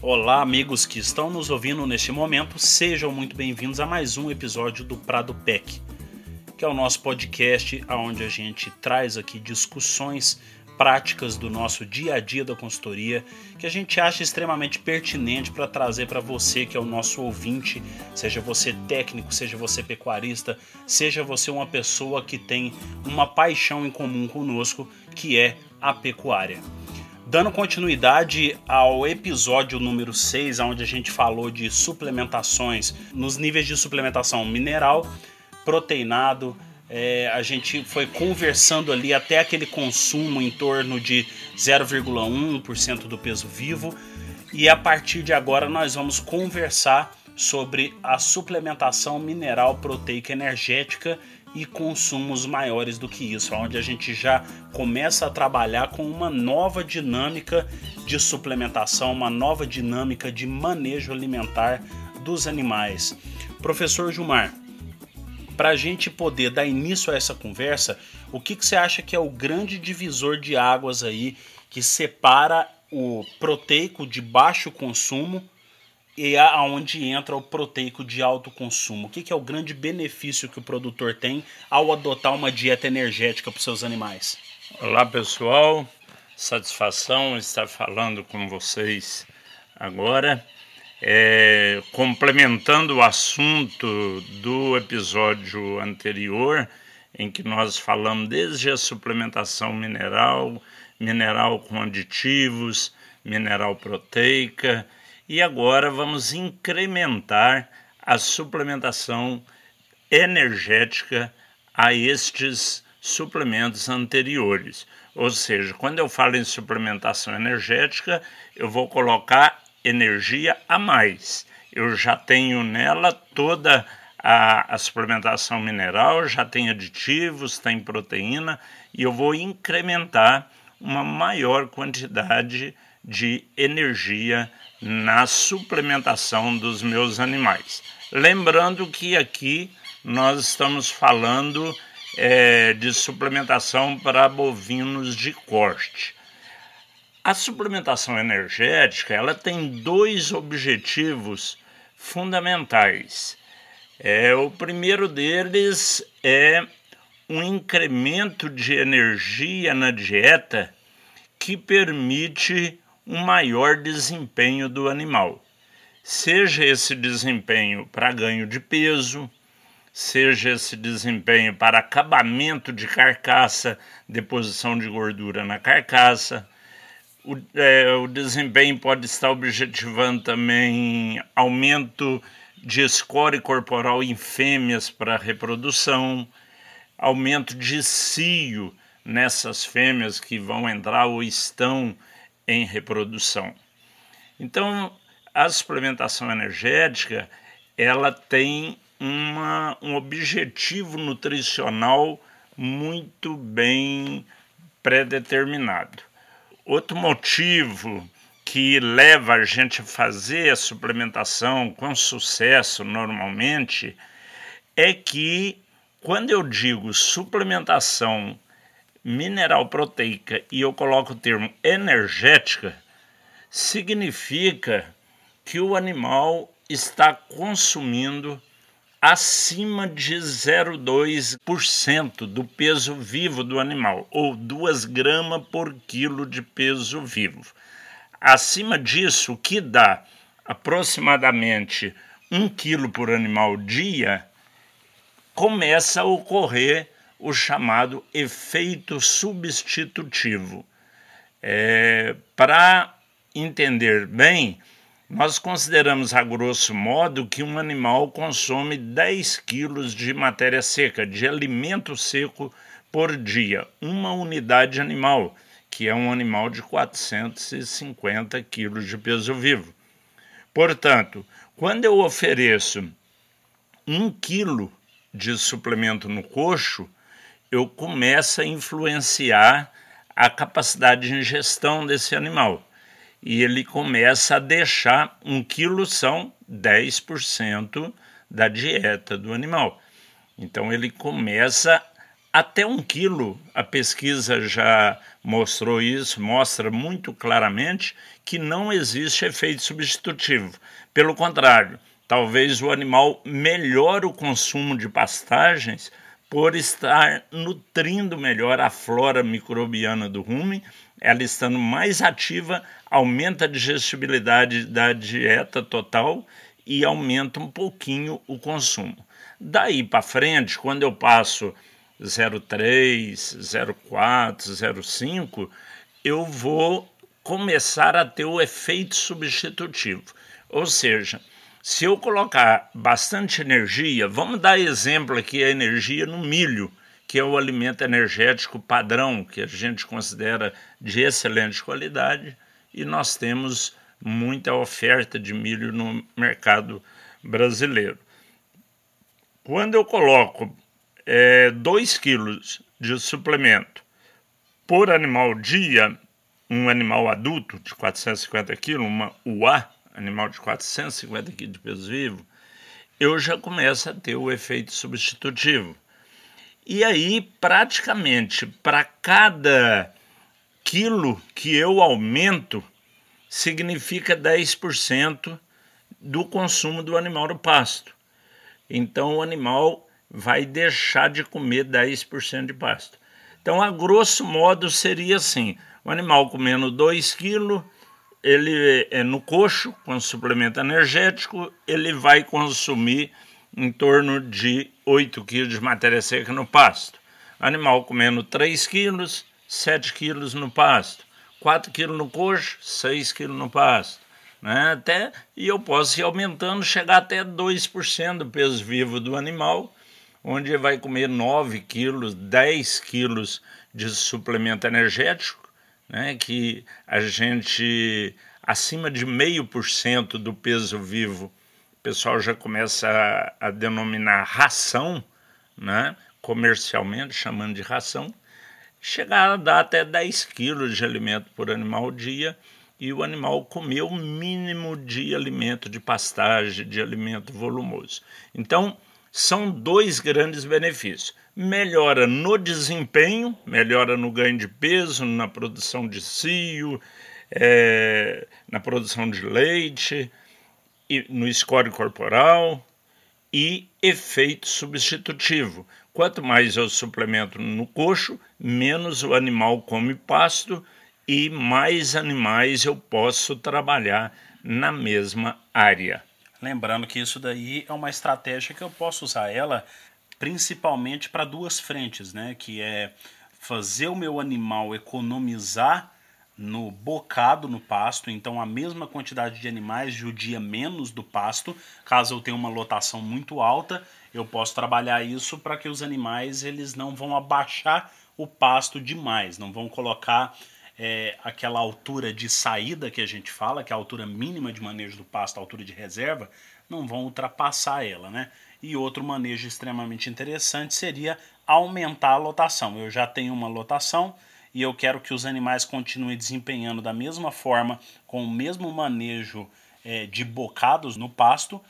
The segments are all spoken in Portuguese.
Olá, amigos que estão nos ouvindo neste momento, sejam muito bem-vindos a mais um episódio do Prado PEC, que é o nosso podcast onde a gente traz aqui discussões práticas do nosso dia a dia da consultoria que a gente acha extremamente pertinente para trazer para você que é o nosso ouvinte, seja você técnico, seja você pecuarista, seja você uma pessoa que tem uma paixão em comum conosco, que é a pecuária. Dando continuidade ao episódio número 6, onde a gente falou de suplementações nos níveis de suplementação mineral, proteinado, é, a gente foi conversando ali até aquele consumo em torno de 0,1% do peso vivo. E a partir de agora nós vamos conversar sobre a suplementação mineral proteica energética e consumos maiores do que isso, onde a gente já começa a trabalhar com uma nova dinâmica de suplementação, uma nova dinâmica de manejo alimentar dos animais. Professor Gilmar, para a gente poder dar início a essa conversa, o que, que você acha que é o grande divisor de águas aí que separa o proteico de baixo consumo e aonde entra o proteico de alto consumo? O que, que é o grande benefício que o produtor tem ao adotar uma dieta energética para os seus animais? Olá pessoal, satisfação estar falando com vocês agora. É, complementando o assunto do episódio anterior, em que nós falamos desde a suplementação mineral, mineral com aditivos, mineral proteica, e agora vamos incrementar a suplementação energética a estes suplementos anteriores. Ou seja, quando eu falo em suplementação energética, eu vou colocar energia a mais. Eu já tenho nela toda a, a, suplementação mineral, já tem aditivos, tem proteína e eu vou incrementar uma maior quantidade de energia na suplementação dos meus animais. Lembrando que aqui nós estamos falando é, de suplementação para bovinos de corte. A suplementação energética ela tem dois objetivos fundamentais. É, o primeiro deles é um incremento de energia na dieta que permite um maior desempenho do animal. Seja esse desempenho para ganho de peso, seja esse desempenho para acabamento de carcaça, deposição de gordura na carcaça, o, é, o desempenho pode estar objetivando também aumento de score corporal em fêmeas para reprodução, aumento de cio nessas fêmeas que vão entrar ou estão em reprodução. Então, a suplementação energética ela tem uma, um objetivo nutricional muito bem predeterminado. Outro motivo que leva a gente a fazer a suplementação com sucesso normalmente é que quando eu digo suplementação mineral proteica e eu coloco o termo energética, significa que o animal está consumindo acima de 0,2% do peso vivo do animal, ou 2 gramas por quilo de peso vivo. Acima disso, que dá aproximadamente 1 quilo por animal dia, começa a ocorrer o chamado efeito substitutivo. É, Para entender bem, nós consideramos a grosso modo que um animal consome 10 quilos de matéria seca, de alimento seco por dia, uma unidade animal, que é um animal de 450 quilos de peso vivo. Portanto, quando eu ofereço um quilo de suplemento no coxo, eu começo a influenciar a capacidade de ingestão desse animal e ele começa a deixar um quilo são 10% da dieta do animal. Então ele começa até um quilo, a pesquisa já mostrou isso, mostra muito claramente que não existe efeito substitutivo. Pelo contrário, talvez o animal melhore o consumo de pastagens por estar nutrindo melhor a flora microbiana do rumen, ela estando mais ativa, aumenta a digestibilidade da dieta total e aumenta um pouquinho o consumo. Daí para frente, quando eu passo 0,3, 0,4, 0,5, eu vou começar a ter o efeito substitutivo. Ou seja, se eu colocar bastante energia, vamos dar exemplo aqui a energia no milho, que é o alimento energético padrão que a gente considera de excelente qualidade, e nós temos muita oferta de milho no mercado brasileiro. Quando eu coloco 2 é, quilos de suplemento por animal dia, um animal adulto de 450 quilos, uma UA, animal de 450 quilos de peso vivo, eu já começo a ter o efeito substitutivo. E aí, praticamente, para cada quilo que eu aumento, significa 10% do consumo do animal no pasto. Então, o animal vai deixar de comer 10% de pasto. Então, a grosso modo, seria assim: o animal comendo 2 quilos ele é no coxo com suplemento energético, ele vai consumir em torno de 8 quilos de matéria seca no pasto. Animal comendo 3 quilos, 7 quilos no pasto. 4 quilos no coxo, 6 quilos no pasto. Né? Até, e eu posso ir aumentando, chegar até 2% do peso vivo do animal, onde ele vai comer 9 quilos, 10 quilos de suplemento energético, né, que a gente, acima de meio por cento do peso vivo, o pessoal já começa a, a denominar ração, né, comercialmente, chamando de ração, chegar a dar até 10 quilos de alimento por animal dia e o animal comer o mínimo de alimento, de pastagem, de alimento volumoso. Então, são dois grandes benefícios melhora no desempenho, melhora no ganho de peso, na produção de cio, é, na produção de leite, no score corporal e efeito substitutivo. Quanto mais eu suplemento no coxo, menos o animal come pasto e mais animais eu posso trabalhar na mesma área. Lembrando que isso daí é uma estratégia que eu posso usar ela principalmente para duas frentes, né? Que é fazer o meu animal economizar no bocado no pasto, então a mesma quantidade de animais judia menos do pasto. Caso eu tenha uma lotação muito alta, eu posso trabalhar isso para que os animais eles não vão abaixar o pasto demais, não vão colocar é, aquela altura de saída que a gente fala, que é a altura mínima de manejo do pasto, a altura de reserva, não vão ultrapassar ela, né? E outro manejo extremamente interessante seria aumentar a lotação. Eu já tenho uma lotação e eu quero que os animais continuem desempenhando da mesma forma, com o mesmo manejo é, de bocados no pasto,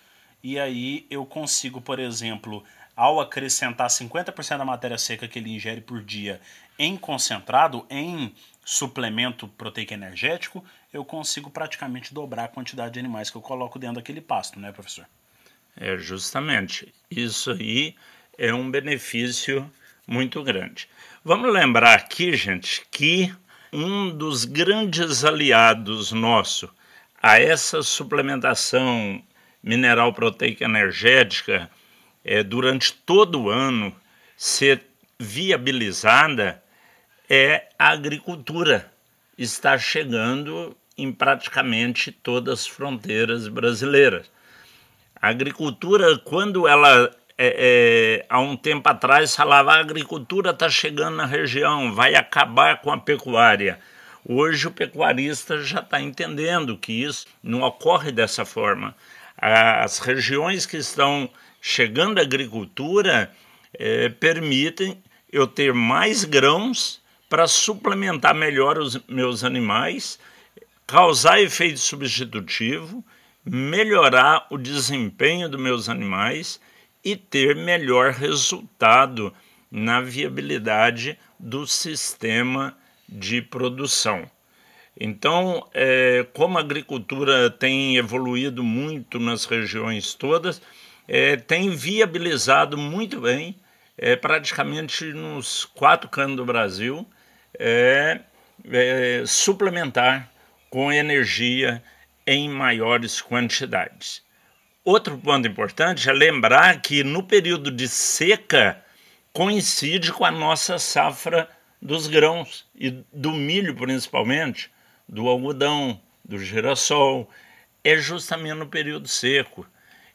e aí eu consigo, por exemplo, ao acrescentar 50% da matéria seca que ele ingere por dia em concentrado, em suplemento proteico energético, eu consigo praticamente dobrar a quantidade de animais que eu coloco dentro daquele pasto, né, professor? É justamente isso aí é um benefício muito grande. Vamos lembrar aqui, gente, que um dos grandes aliados nosso a essa suplementação mineral proteica energética é, durante todo o ano ser viabilizada é a agricultura. Está chegando em praticamente todas as fronteiras brasileiras. A agricultura, quando ela é, é, há um tempo atrás falava a agricultura está chegando na região, vai acabar com a pecuária. Hoje o pecuarista já está entendendo que isso não ocorre dessa forma. As regiões que estão chegando à agricultura é, permitem eu ter mais grãos para suplementar melhor os meus animais, causar efeito substitutivo melhorar o desempenho dos meus animais e ter melhor resultado na viabilidade do sistema de produção. Então, é, como a agricultura tem evoluído muito nas regiões todas, é, tem viabilizado muito bem, é, praticamente nos quatro cantos do Brasil, é, é, suplementar com energia em maiores quantidades. Outro ponto importante é lembrar que no período de seca coincide com a nossa safra dos grãos e do milho principalmente, do algodão, do girassol, é justamente no período seco.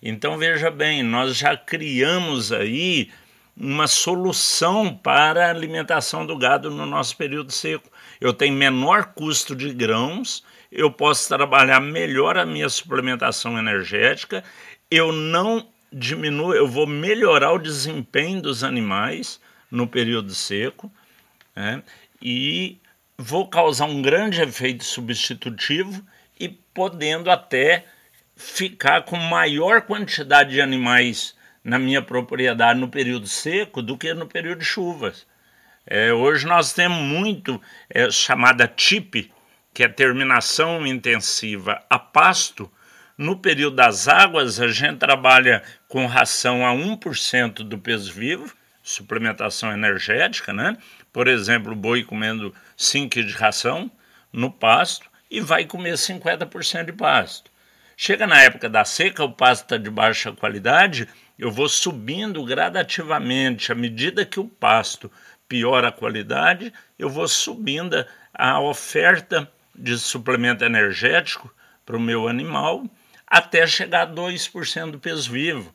Então veja bem, nós já criamos aí uma solução para a alimentação do gado no nosso período seco. Eu tenho menor custo de grãos, eu posso trabalhar melhor a minha suplementação energética, eu não diminuo, eu vou melhorar o desempenho dos animais no período seco né? e vou causar um grande efeito substitutivo e podendo até ficar com maior quantidade de animais na minha propriedade no período seco do que no período de chuvas. É, hoje nós temos muito é, chamada TIP, que é terminação intensiva a pasto. No período das águas, a gente trabalha com ração a 1% do peso vivo, suplementação energética, né? Por exemplo, o boi comendo 5 kg de ração no pasto e vai comer 50% de pasto. Chega na época da seca, o pasto está de baixa qualidade, eu vou subindo gradativamente. À medida que o pasto piora a qualidade, eu vou subindo a oferta de suplemento energético para o meu animal até chegar a 2% do peso vivo.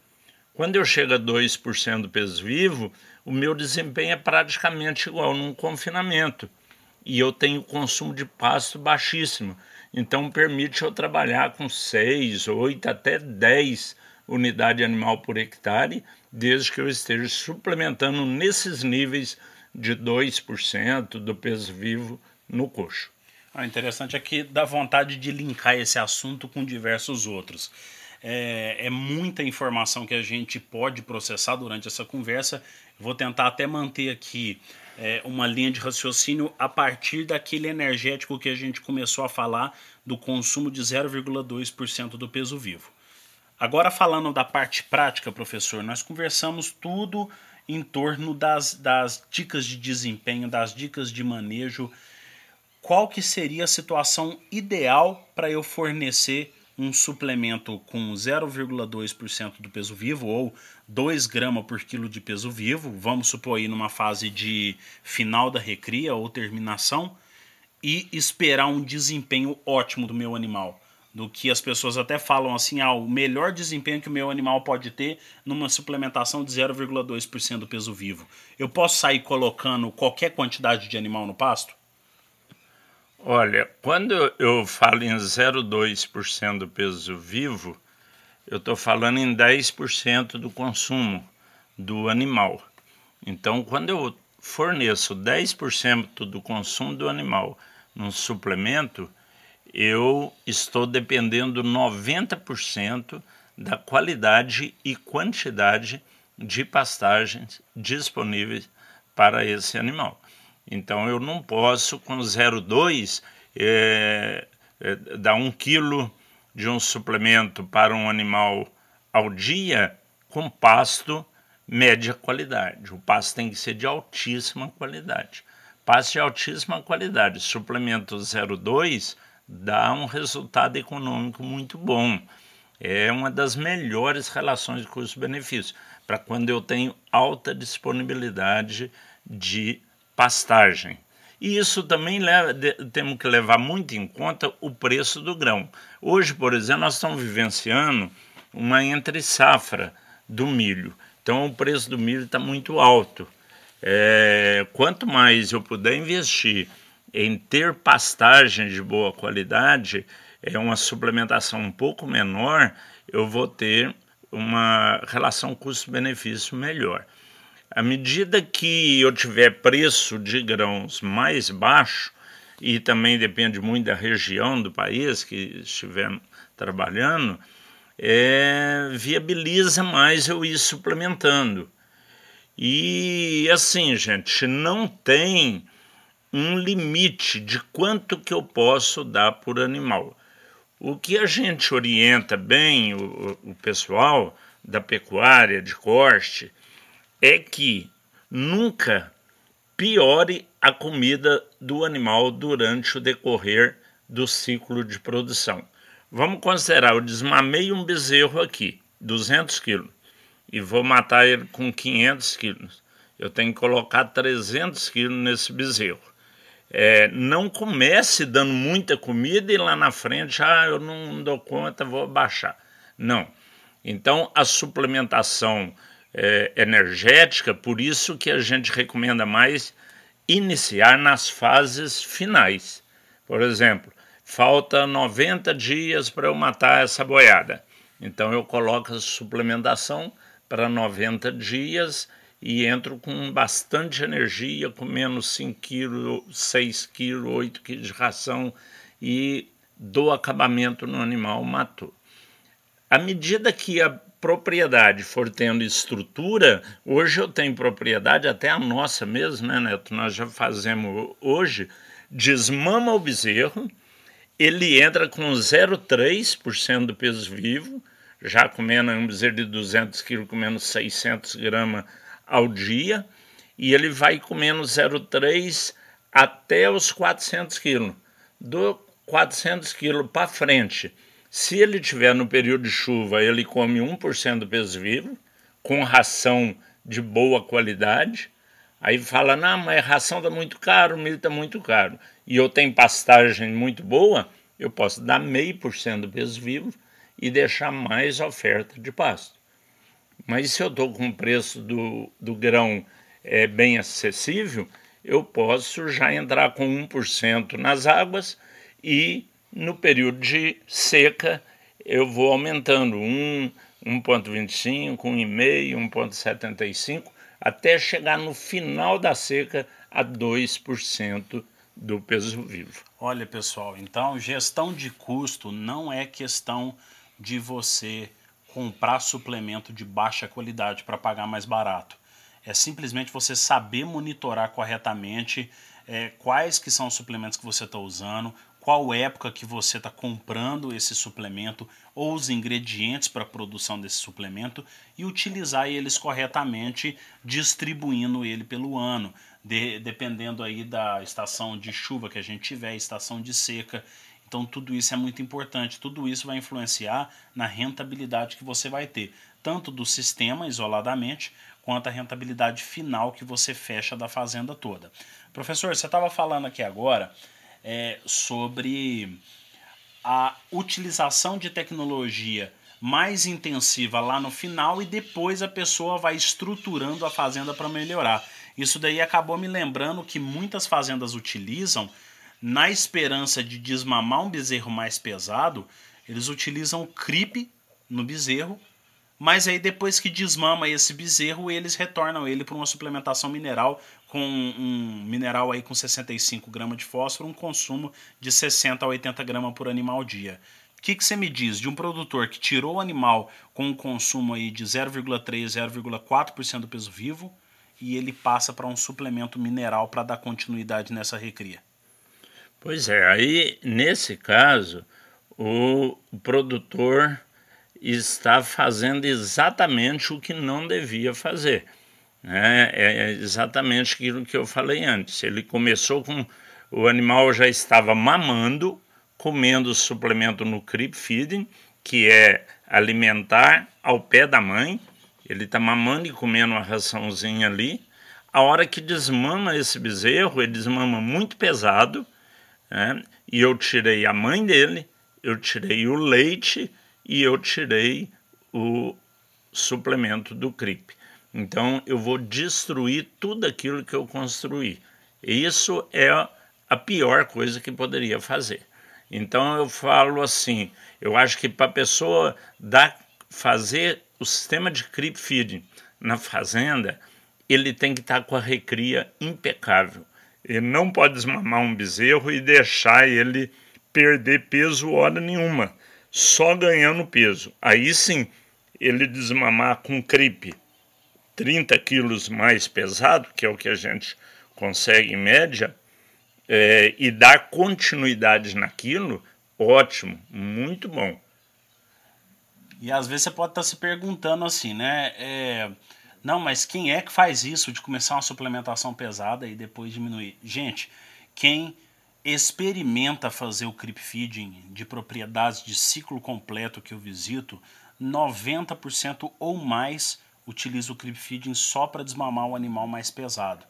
Quando eu chego a 2% do peso vivo, o meu desempenho é praticamente igual num confinamento. E eu tenho consumo de pasto baixíssimo. Então permite eu trabalhar com 6, 8 até 10 unidades animal por hectare, desde que eu esteja suplementando nesses níveis de 2% do peso vivo no coxo. Ah, interessante é que dá vontade de linkar esse assunto com diversos outros. É, é, muita informação que a gente pode processar durante essa conversa. Vou tentar até manter aqui é, uma linha de raciocínio a partir daquele energético que a gente começou a falar do consumo de 0,2% do peso vivo. Agora falando da parte prática, professor, nós conversamos tudo em torno das, das dicas de desempenho, das dicas de manejo. Qual que seria a situação ideal para eu fornecer um suplemento com 0,2% do peso vivo ou 2 gramas por quilo de peso vivo, vamos supor aí numa fase de final da recria ou terminação, e esperar um desempenho ótimo do meu animal. Do que as pessoas até falam assim, ah, o melhor desempenho que o meu animal pode ter numa suplementação de 0,2% do peso vivo. Eu posso sair colocando qualquer quantidade de animal no pasto? Olha, quando eu falo em 0,2% do peso vivo, eu estou falando em 10% do consumo do animal. Então, quando eu forneço 10% do consumo do animal num suplemento, eu estou dependendo 90% da qualidade e quantidade de pastagens disponíveis para esse animal. Então eu não posso com 0,2 é, é, dar um quilo de um suplemento para um animal ao dia com pasto média qualidade. O pasto tem que ser de altíssima qualidade. Pasto de altíssima qualidade, suplemento 0,2 dá um resultado econômico muito bom. É uma das melhores relações custo-benefício para quando eu tenho alta disponibilidade de pastagem. E isso também leva, de, temos que levar muito em conta o preço do grão. Hoje, por exemplo, nós estamos vivenciando uma entre-safra do milho. Então, o preço do milho está muito alto. É, quanto mais eu puder investir em ter pastagens de boa qualidade, é uma suplementação um pouco menor, eu vou ter uma relação custo-benefício melhor. À medida que eu tiver preço de grãos mais baixo, e também depende muito da região do país que estiver trabalhando, é, viabiliza mais eu ir suplementando. E assim, gente, não tem um limite de quanto que eu posso dar por animal. O que a gente orienta bem o, o pessoal da pecuária de corte é que nunca piore a comida do animal durante o decorrer do ciclo de produção. Vamos considerar, eu desmamei um bezerro aqui, 200 quilos, e vou matar ele com 500 quilos. Eu tenho que colocar 300 quilos nesse bezerro. É, não comece dando muita comida e lá na frente, ah, eu não dou conta, vou baixar. Não. Então, a suplementação é, energética, por isso que a gente recomenda mais iniciar nas fases finais. Por exemplo, falta 90 dias para eu matar essa boiada. Então eu coloco a suplementação para 90 dias e entro com bastante energia, comendo 5 kg, 6 kg, 8 kg de ração e dou acabamento no animal, matou. À medida que a propriedade for tendo estrutura, hoje eu tenho propriedade, até a nossa mesmo, né, Neto? Nós já fazemos hoje, desmama o bezerro, ele entra com 0,3% do peso vivo, já comendo um bezerro de 200 quilos, comendo 600 gramas ao dia, e ele vai comendo 0,3 até os 400 quilos. Do 400 quilos para frente, se ele tiver no período de chuva, ele come 1% do peso vivo, com ração de boa qualidade. Aí fala, não, mas ração está muito caro, milho está muito caro. E eu tenho pastagem muito boa, eu posso dar meio por cento do peso vivo e deixar mais oferta de pasto. Mas se eu estou com o preço do, do grão é, bem acessível, eu posso já entrar com 1% nas águas e no período de seca, eu vou aumentando 1, 1,25, 1,5, 1,75, até chegar no final da seca a 2% do peso vivo. Olha, pessoal, então gestão de custo não é questão de você comprar suplemento de baixa qualidade para pagar mais barato. É simplesmente você saber monitorar corretamente é, quais que são os suplementos que você está usando, qual época que você está comprando esse suplemento ou os ingredientes para a produção desse suplemento e utilizar eles corretamente, distribuindo ele pelo ano, de, dependendo aí da estação de chuva que a gente tiver, estação de seca. Então tudo isso é muito importante, tudo isso vai influenciar na rentabilidade que você vai ter, tanto do sistema isoladamente, quanto a rentabilidade final que você fecha da fazenda toda. Professor, você estava falando aqui agora é, sobre a utilização de tecnologia mais intensiva lá no final e depois a pessoa vai estruturando a fazenda para melhorar. Isso daí acabou me lembrando que muitas fazendas utilizam, na esperança de desmamar um bezerro mais pesado, eles utilizam creep no bezerro mas aí depois que desmama esse bezerro, eles retornam ele para uma suplementação mineral com um mineral aí com 65 gramas de fósforo, um consumo de 60 a 80 gramas por animal dia. O que, que você me diz de um produtor que tirou o animal com um consumo aí de 0,3, 0,4% do peso vivo e ele passa para um suplemento mineral para dar continuidade nessa recria? Pois é, aí nesse caso o produtor está fazendo exatamente o que não devia fazer. Né? É exatamente aquilo que eu falei antes. Ele começou com. O animal já estava mamando, comendo suplemento no creep feeding, que é alimentar ao pé da mãe. Ele está mamando e comendo uma raçãozinha ali. A hora que desmama esse bezerro, ele desmama muito pesado. Né? E eu tirei a mãe dele, eu tirei o leite e eu tirei o suplemento do CRIP. Então eu vou destruir tudo aquilo que eu construí. Isso é a pior coisa que poderia fazer. Então eu falo assim, eu acho que para a pessoa dar, fazer o sistema de creep feeding na fazenda, ele tem que estar tá com a recria impecável. Ele não pode desmamar um bezerro e deixar ele perder peso hora nenhuma só ganhando peso. Aí sim, ele desmamar com crepe 30 quilos mais pesado, que é o que a gente consegue em média, é, e dar continuidade naquilo, ótimo, muito bom. E às vezes você pode estar se perguntando assim, né? É, não, mas quem é que faz isso de começar uma suplementação pesada e depois diminuir? Gente, quem experimenta fazer o creep feeding de propriedades de ciclo completo que eu visito, 90% ou mais utiliza o creep feeding só para desmamar o animal mais pesado.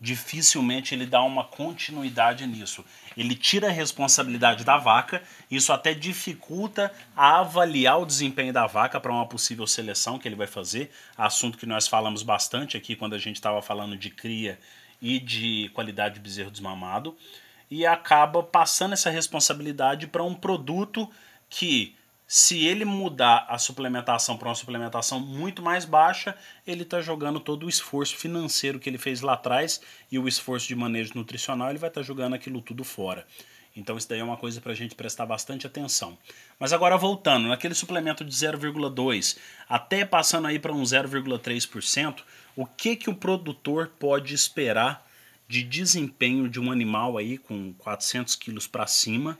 Dificilmente ele dá uma continuidade nisso. Ele tira a responsabilidade da vaca, isso até dificulta a avaliar o desempenho da vaca para uma possível seleção que ele vai fazer. Assunto que nós falamos bastante aqui quando a gente estava falando de cria e de qualidade de bezerro desmamado e acaba passando essa responsabilidade para um produto que, se ele mudar a suplementação para uma suplementação muito mais baixa, ele está jogando todo o esforço financeiro que ele fez lá atrás e o esforço de manejo nutricional, ele vai estar tá jogando aquilo tudo fora. Então isso daí é uma coisa para a gente prestar bastante atenção. Mas agora voltando, naquele suplemento de 0,2 até passando aí para um 0,3%, o que, que o produtor pode esperar de desempenho de um animal aí com 400 quilos para cima,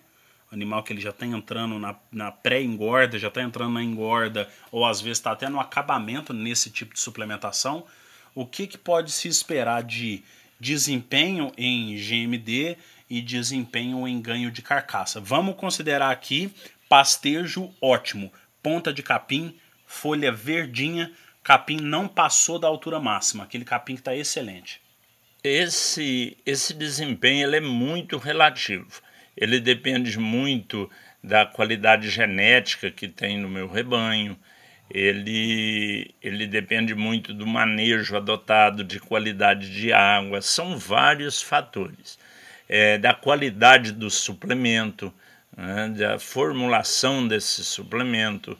animal que ele já está entrando na, na pré-engorda, já está entrando na engorda, ou às vezes está até no acabamento nesse tipo de suplementação, o que, que pode se esperar de desempenho em GMD e desempenho em ganho de carcaça? Vamos considerar aqui pastejo ótimo, ponta de capim, folha verdinha, capim não passou da altura máxima, aquele capim que está excelente esse, esse desempenho ele é muito relativo. Ele depende muito da qualidade genética que tem no meu rebanho, ele, ele depende muito do manejo adotado, de qualidade de água, são vários fatores. É, da qualidade do suplemento, né, da formulação desse suplemento,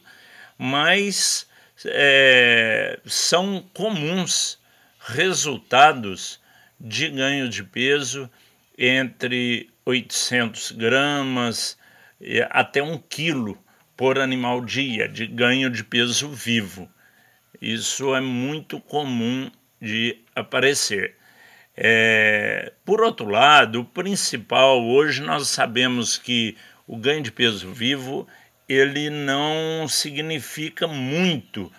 mas é, são comuns resultados de ganho de peso entre 800 gramas até um quilo por animal dia de ganho de peso vivo. Isso é muito comum de aparecer. É, por outro lado, o principal hoje nós sabemos que o ganho de peso vivo ele não significa muito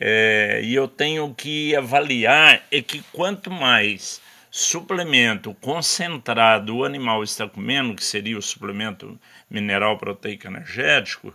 é, e eu tenho que avaliar é que quanto mais suplemento concentrado o animal está comendo, que seria o suplemento mineral proteico energético,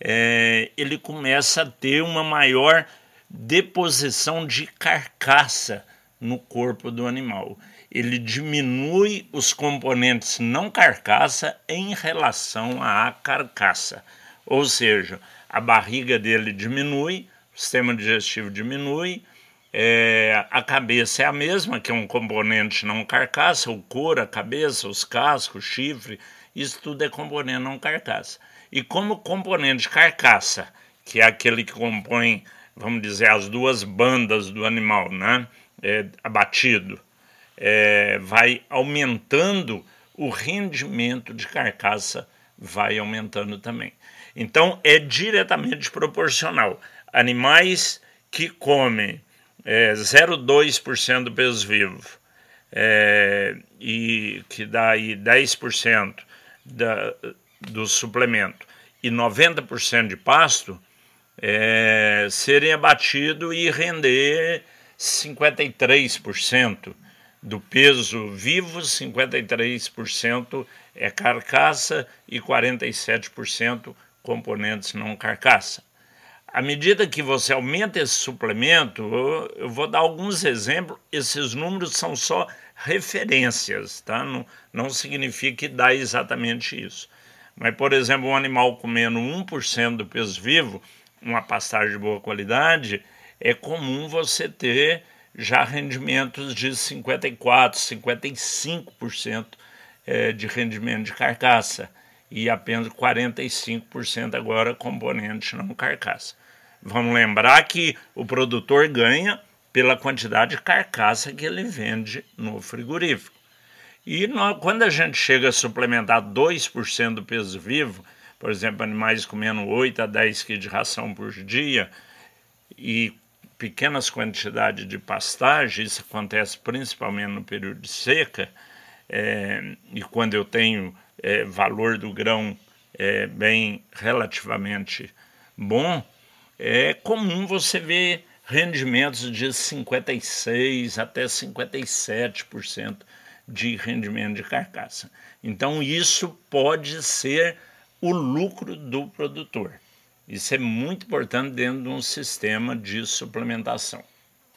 é, ele começa a ter uma maior deposição de carcaça no corpo do animal. Ele diminui os componentes não carcaça em relação à carcaça. Ou seja, a barriga dele diminui, o sistema digestivo diminui, é, a cabeça é a mesma, que é um componente não carcaça, o couro, a cabeça, os cascos, o chifre, isso tudo é componente não carcaça. E como componente carcaça, que é aquele que compõe, vamos dizer, as duas bandas do animal, né? É, abatido, é, vai aumentando o rendimento de carcaça, vai aumentando também. Então é diretamente proporcional. Animais que comem é, 0,2% do peso vivo, é, e que dá aí 10% da, do suplemento. E 90% de pasto, é, serem abatido e render 53% do peso vivo, 53% é carcaça e 47% componentes não carcaça à medida que você aumenta esse suplemento, eu, vou dar alguns exemplos, esses números são só referências, tá? Não, não significa que dá exatamente isso. Mas, por exemplo, um animal comendo 1% do peso vivo, uma pastagem de boa qualidade, é comum você ter já rendimentos de 54%, 55% é, de rendimento de carcaça e apenas 45% agora componente não carcaça. Vamos lembrar que o produtor ganha pela quantidade de carcaça que ele vende no frigorífico. E nós, quando a gente chega a suplementar 2% do peso vivo, por exemplo, animais comendo 8 a 10 kg de ração por dia, e pequenas quantidades de pastagem, isso acontece principalmente no período de seca, é, e quando eu tenho é, valor do grão é, bem relativamente bom, é comum você ver rendimentos de 56% até 57% de rendimento de carcaça. Então, isso pode ser o lucro do produtor. Isso é muito importante dentro de um sistema de suplementação.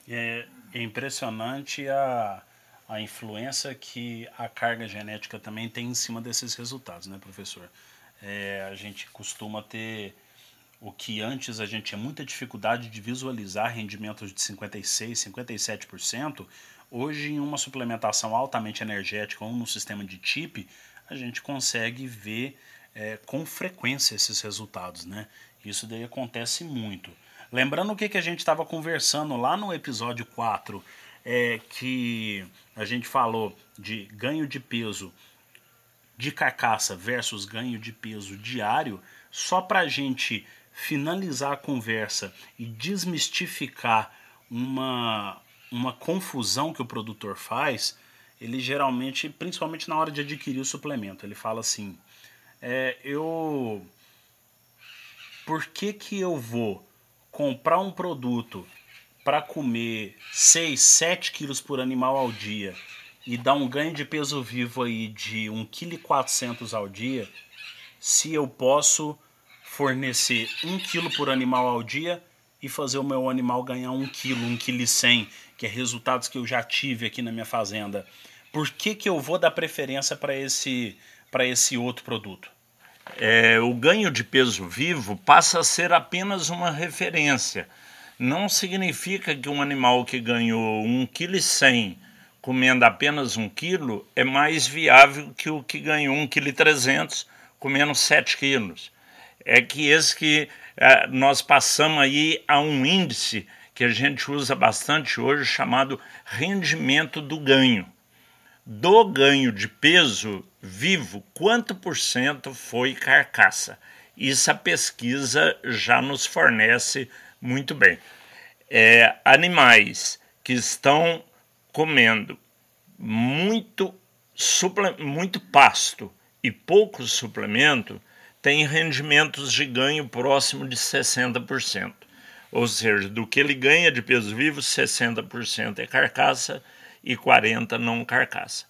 É, é impressionante a, a influência que a carga genética também tem em cima desses resultados, né, professor? É, a gente costuma ter o que antes a gente tinha muita dificuldade de visualizar rendimentos de 56%, 57%, hoje em uma suplementação altamente energética ou no sistema de chip, a gente consegue ver é, com frequência esses resultados, né? Isso daí acontece muito. Lembrando o que, que a gente estava conversando lá no episódio 4, é, que a gente falou de ganho de peso de carcaça versus ganho de peso diário, só para a gente finalizar a conversa e desmistificar uma, uma confusão que o produtor faz, ele geralmente, principalmente na hora de adquirir o suplemento, ele fala assim: é, eu. Por que, que eu vou comprar um produto para comer 6, 7 quilos por animal ao dia e dar um ganho de peso vivo aí de 1,4 kg ao dia, se eu posso fornecer um quilo por animal ao dia e fazer o meu animal ganhar um quilo, um quilo e cem, que é resultados que eu já tive aqui na minha fazenda. Por que, que eu vou dar preferência para esse, esse outro produto? É, o ganho de peso vivo passa a ser apenas uma referência. Não significa que um animal que ganhou 1,1 kg comendo apenas 1 kg é mais viável que o que ganhou 1,3 kg comendo 7 quilos é que esse que é, nós passamos aí a um índice que a gente usa bastante hoje chamado rendimento do ganho. Do ganho de peso vivo, quanto por cento foi carcaça? Isso a pesquisa já nos fornece muito bem. É, animais que estão comendo muito, muito pasto e pouco suplemento, tem rendimentos de ganho próximo de 60%. Ou seja, do que ele ganha de peso vivo, 60% é carcaça e 40% não carcaça.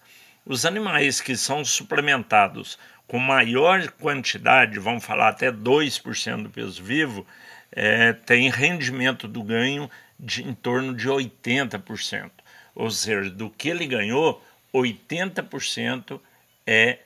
Os animais que são suplementados com maior quantidade, vamos falar até 2% do peso vivo, é, tem rendimento do ganho de em torno de 80%. Ou seja, do que ele ganhou, 80% é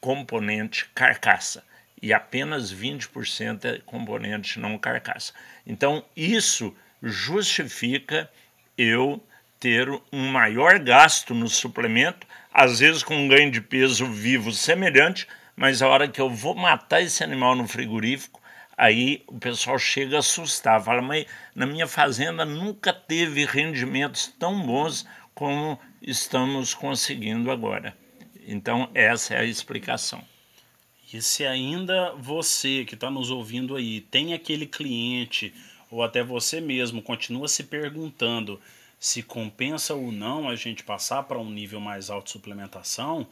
componente carcaça e apenas 20% é componente não carcaça. Então, isso justifica eu ter um maior gasto no suplemento, às vezes com um ganho de peso vivo semelhante, mas a hora que eu vou matar esse animal no frigorífico, aí o pessoal chega a assustar, fala, mas na minha fazenda nunca teve rendimentos tão bons como estamos conseguindo agora. Então, essa é a explicação. E se ainda você que está nos ouvindo aí tem aquele cliente ou até você mesmo continua se perguntando se compensa ou não a gente passar para um nível mais alto de suplementação,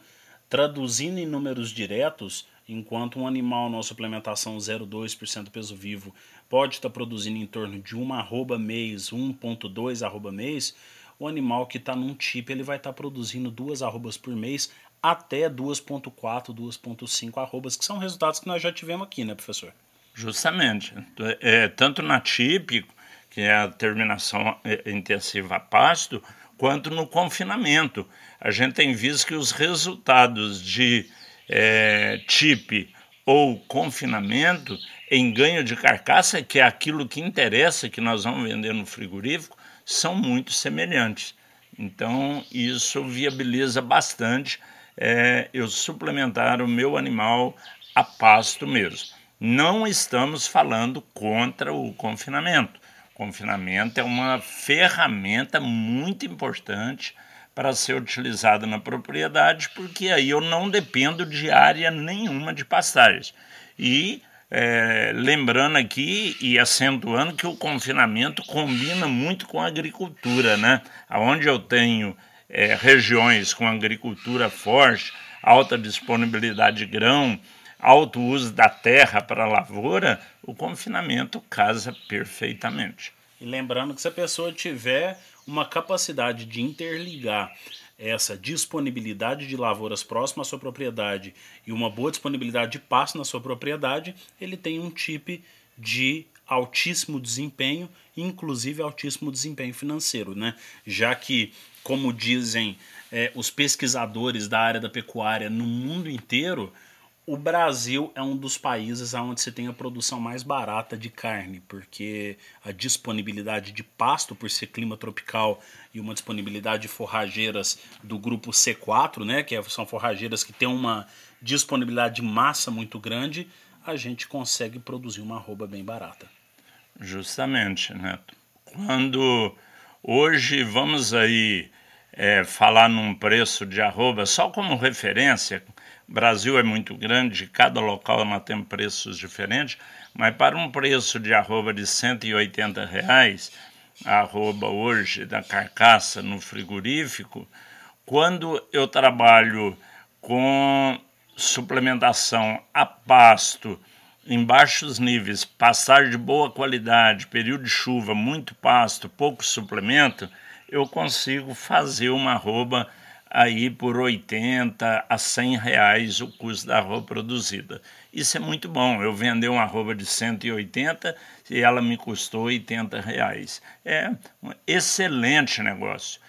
traduzindo em números diretos, enquanto um animal na suplementação 0,2% peso vivo pode estar tá produzindo em torno de 1 arroba mês, 1,2 arroba mês, o animal que está num chip ele vai estar tá produzindo duas arrobas por mês até 2.4, 2.5 arrobas, que são resultados que nós já tivemos aqui, né, professor? Justamente. É, tanto na TIP, que é a terminação é, intensiva a pasto, quanto no confinamento. A gente tem visto que os resultados de é, TIP ou confinamento em ganho de carcaça, que é aquilo que interessa que nós vamos vender no frigorífico, são muito semelhantes. Então, isso viabiliza bastante é, eu suplementar o meu animal a pasto mesmo. Não estamos falando contra o confinamento. O confinamento é uma ferramenta muito importante para ser utilizada na propriedade, porque aí eu não dependo de área nenhuma de pastagens. E é, lembrando aqui e acentuando que o confinamento combina muito com a agricultura, né? Onde eu tenho é, regiões com agricultura forte, alta disponibilidade de grão, alto uso da terra para lavoura, o confinamento casa perfeitamente. E lembrando que se a pessoa tiver uma capacidade de interligar essa disponibilidade de lavouras próximas à sua propriedade e uma boa disponibilidade de pasto na sua propriedade, ele tem um tipo de altíssimo desempenho, inclusive altíssimo desempenho financeiro, né? Já que, como dizem é, os pesquisadores da área da pecuária no mundo inteiro, o Brasil é um dos países onde se tem a produção mais barata de carne, porque a disponibilidade de pasto, por ser clima tropical, e uma disponibilidade de forrageiras do grupo C4, né, que são forrageiras que têm uma disponibilidade de massa muito grande, a gente consegue produzir uma arroba bem barata. Justamente, Neto. Quando hoje vamos aí é, falar num preço de arroba, só como referência, Brasil é muito grande, cada local tem preços diferentes, mas para um preço de arroba de 180 reais, a arroba hoje da carcaça no frigorífico, quando eu trabalho com suplementação a pasto em baixos níveis, pastagem de boa qualidade, período de chuva, muito pasto, pouco suplemento, eu consigo fazer uma arroba aí por 80 a 100 reais o custo da arroba produzida. Isso é muito bom. Eu vender uma arroba de 180 e ela me custou 80 reais. É um excelente negócio.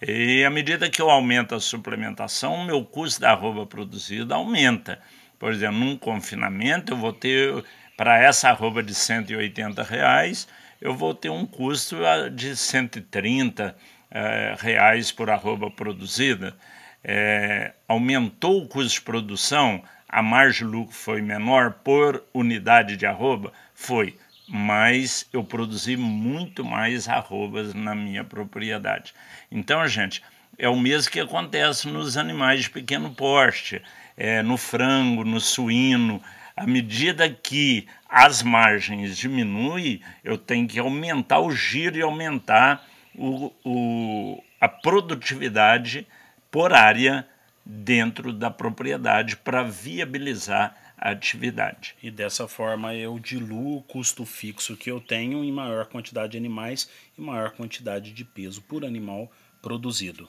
E à medida que eu aumento a suplementação, o meu custo da arroba produzida aumenta. Por exemplo, num confinamento, eu vou ter, para essa arroba de 180 reais, eu vou ter um custo de 130 é, reais por arroba produzida, é, aumentou o custo de produção, a margem de lucro foi menor por unidade de arroba? Foi, mas eu produzi muito mais arrobas na minha propriedade. Então, gente, é o mesmo que acontece nos animais de pequeno porte, é, no frango, no suíno. À medida que as margens diminuem, eu tenho que aumentar o giro e aumentar o, o, a produtividade por área dentro da propriedade para viabilizar atividade. E dessa forma eu diluo o custo fixo que eu tenho em maior quantidade de animais e maior quantidade de peso por animal produzido.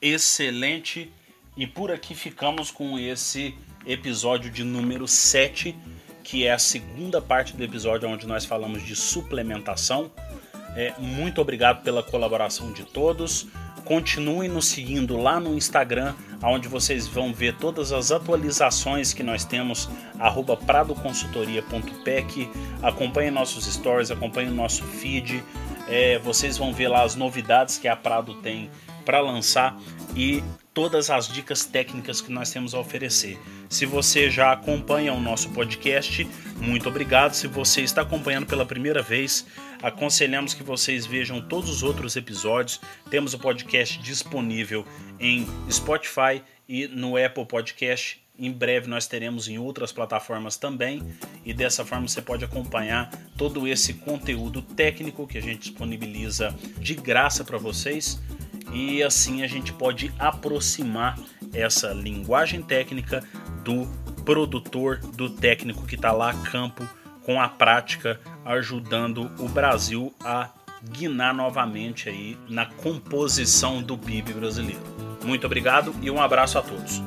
Excelente! E por aqui ficamos com esse episódio de número 7, que é a segunda parte do episódio onde nós falamos de suplementação. É, muito obrigado pela colaboração de todos. Continuem nos seguindo lá no Instagram, onde vocês vão ver todas as atualizações que nós temos, pradoconsultoria.pec. Acompanhem nossos stories, acompanhem o nosso feed. É, vocês vão ver lá as novidades que a Prado tem para lançar e todas as dicas técnicas que nós temos a oferecer. Se você já acompanha o nosso podcast, muito obrigado. Se você está acompanhando pela primeira vez, aconselhamos que vocês vejam todos os outros episódios. Temos o podcast disponível em Spotify e no Apple Podcast. Em breve nós teremos em outras plataformas também, e dessa forma você pode acompanhar todo esse conteúdo técnico que a gente disponibiliza de graça para vocês e assim a gente pode aproximar essa linguagem técnica do produtor, do técnico que está lá a campo com a prática, ajudando o Brasil a guinar novamente aí na composição do PIB brasileiro. Muito obrigado e um abraço a todos.